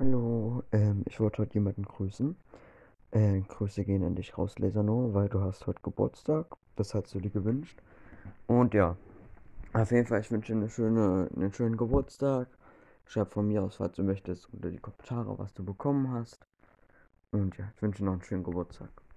Hallo, ähm, ich wollte heute jemanden grüßen. Äh, Grüße gehen an dich raus, Lesano, weil du hast heute Geburtstag. Das hast du dir gewünscht. Und ja, auf jeden Fall, ich wünsche dir eine schöne, einen schönen Geburtstag. Schreib von mir aus, falls du möchtest, unter die Kommentare, was du bekommen hast. Und ja, ich wünsche dir noch einen schönen Geburtstag.